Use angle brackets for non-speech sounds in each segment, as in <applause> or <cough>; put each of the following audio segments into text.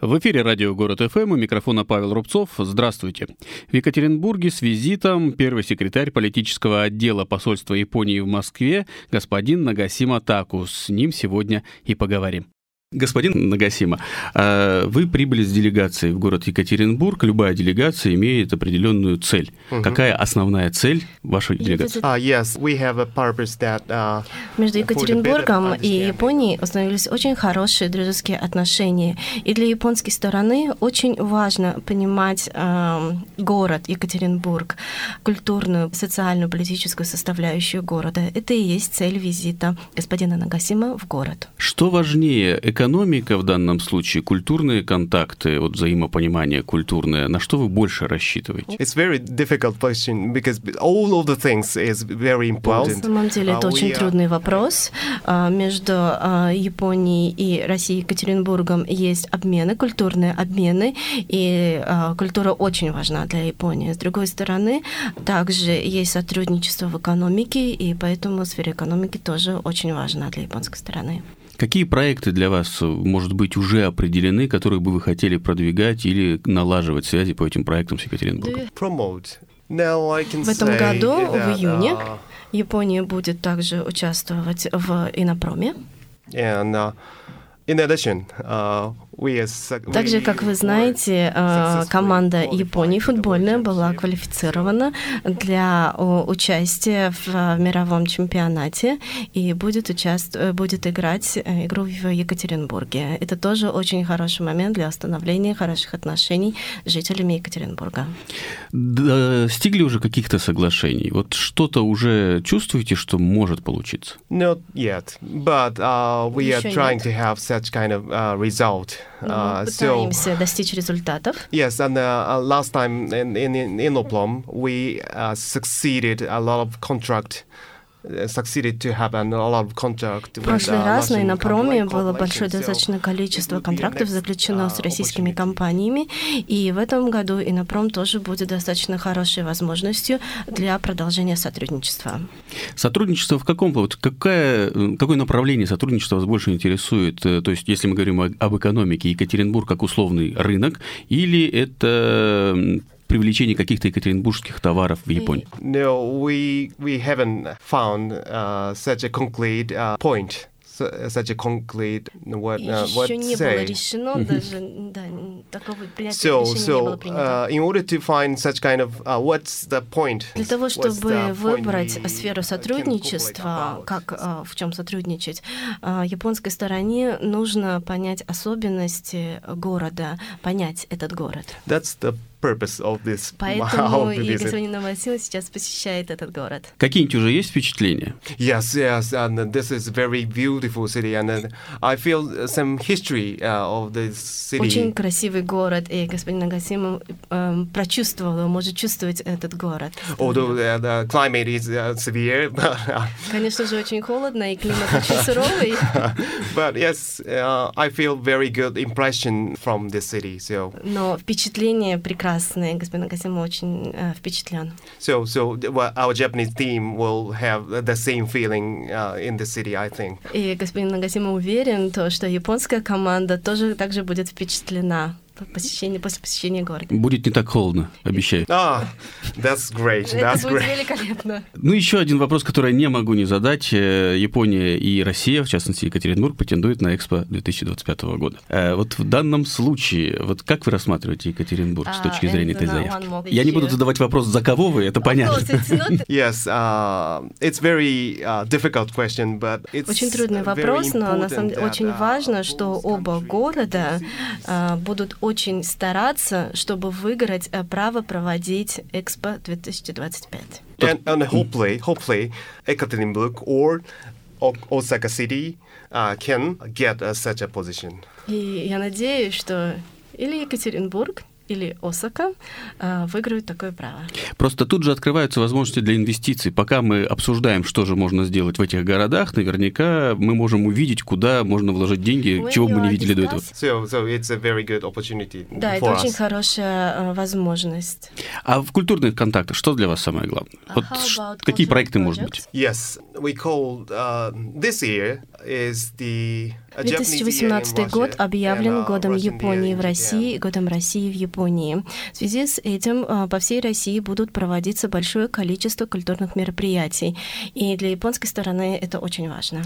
В эфире радио «Город ФМ» у микрофона Павел Рубцов. Здравствуйте. В Екатеринбурге с визитом первый секретарь политического отдела посольства Японии в Москве господин Нагасима Таку. С ним сегодня и поговорим. Господин Нагасима, а вы прибыли с делегацией в город Екатеринбург. Любая делегация имеет определенную цель. Угу. Какая основная цель вашей делегации? Uh, yes, we have a purpose that, uh, Между Екатеринбургом и Японией установились очень хорошие дружеские отношения. И для японской стороны очень важно понимать э, город Екатеринбург, культурную, социальную, политическую составляющую города. Это и есть цель визита господина Нагасима в город. Что важнее, экономика в данном случае, культурные контакты, вот взаимопонимание культурное, на что вы больше рассчитываете? It's very difficult question because all of the things is very important. На самом деле это uh, очень трудный вопрос. А, между а, Японией и Россией Екатеринбургом есть обмены, культурные обмены, и а, культура очень важна для Японии. С другой стороны, также есть сотрудничество в экономике, и поэтому сфера экономики тоже очень важна для японской стороны. Какие проекты для вас, может быть, уже определены, которые бы вы хотели продвигать или налаживать связи по этим проектам с Екатеринбургом? В этом году, в июне, uh, Япония будет также участвовать в Инопроме. And, uh, in addition, uh, также, как вы знаете, э, команда Японии футбольная была квалифицирована для участия в мировом чемпионате и будет, участ... будет играть э, игру в Екатеринбурге. Это тоже очень хороший момент для установления хороших отношений с жителями Екатеринбурга. Достигли уже каких-то соглашений? Вот что-то уже чувствуете, что может получиться? Not yet, but uh, we are trying to have such kind of uh, result. Uh, пытаемся so, достичь результатов. Yes, and uh, last time in in in Inoplom, we uh, succeeded a lot of contract В прошлый uh, раз на Инопроме было большое достаточно количество контрактов заключено uh, с российскими компаниями, и в этом году Инопром тоже будет достаточно хорошей возможностью для продолжения сотрудничества. Сотрудничество в каком вот какое, какое направление сотрудничества вас больше интересует? Э, то есть, если мы говорим об экономике, Екатеринбург как условный рынок, или это привлечение каких-то екатеринбургских товаров в Японии? No, we, we haven't found uh, such a concrete uh, point such a concrete what uh, what не say. было решено даже да такого so, решения so, не было принято. Uh, in order to find such kind of uh, what's the point? Для того чтобы выбрать сферу сотрудничества, как uh, в чем сотрудничать, uh, японской стороне нужно понять особенности города, понять этот город. That's the purpose of this <laughs> Поэтому <laughs> и господин Новосил сейчас посещает этот город. Какие-нибудь уже есть впечатления? Yes, yes, and this is very beautiful city, and I feel some history uh, of this city. Очень красивый город, и господин Нагасима um, прочувствовал, может чувствовать этот город. Although uh, the climate is uh, severe, <laughs> but, Конечно же, очень холодно, и климат очень суровый. But yes, uh, I feel very good impression from this city, so. Но впечатление прекрасное прекрасный. Господин Касима очень э, впечатлен. So, so our Japanese team will have the same feeling uh, in the city, I think. И господин Нагасима уверен, то, что японская команда тоже также будет впечатлена посещение, после посещения города. Будет не так холодно, обещаю. Ah, that's great. That's Это будет великолепно. Ну, еще один вопрос, который я не могу не задать. Э, Япония и Россия, в частности Екатеринбург, претендуют на Экспо 2025 года. Э, вот в данном случае, вот как вы рассматриваете Екатеринбург с точки uh, зрения этой заявки? Я не буду задавать вопрос, за кого вы, это понятно. <laughs> Yes, uh, it's very uh, difficult question, but it's Очень трудный вопрос, но на самом деле очень важно, что оба города будут очень очень стараться, чтобы выиграть э, право проводить Экспо 2025. And, and hopefully, hopefully, Ekaterinburg or Osaka City uh, can get uh, such a position. И я надеюсь, что или Екатеринбург, или Осака выиграют такое право. Просто тут же открываются возможности для инвестиций. Пока мы обсуждаем, что же можно сделать в этих городах, наверняка мы можем увидеть, куда можно вложить деньги, When чего бы мы не видели до этого. So, so it's a very good opportunity да, это us. очень хорошая возможность. А в культурных контактах что для вас самое главное? Вот какие проекты, projects? может быть? Yes, we call uh, this year is the 2018 год объявлен годом Японии в России и годом России в Японии. В связи с этим а, по всей России будут проводиться большое количество культурных мероприятий. И для японской стороны это очень важно.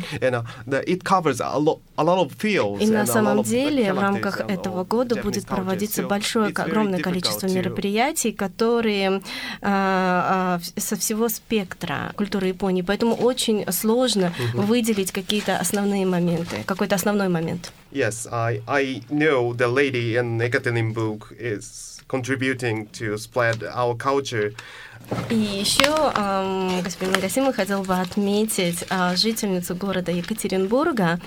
И на самом деле в рамках этого года будет проводиться большое, огромное количество мероприятий, которые а, а, со всего спектра культуры Японии. Поэтому очень сложно выделить какие-то основные моменты, какой-то основной момент. Yes, I, I know the lady in Ekaterinburg is contributing to spread our culture. И еще, эм, господин Нагасима, хотел бы отметить э, жительницу города Екатеринбурга,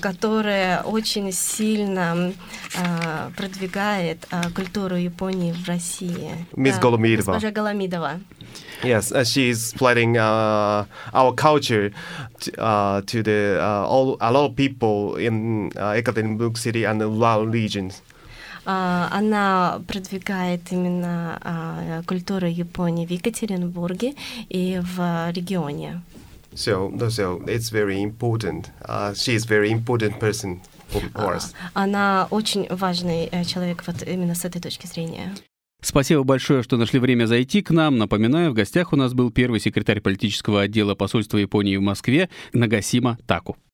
которая очень сильно э, продвигает э, культуру Японии в России. Мисс Голомидова. Госпожа Голомидова. Yes, uh, she is spreading uh, our culture to, uh, to the uh, all a lot of people in uh, Ekaterinburg city and the rural regions. Она продвигает именно культуру Японии в Екатеринбурге и в регионе. So, so it's very important. Uh, she is very important person for us. Она очень важный э, человек вот именно с этой точки зрения. Спасибо большое, что нашли время зайти к нам. Напоминаю, в гостях у нас был первый секретарь политического отдела посольства Японии в Москве Нагасима Таку.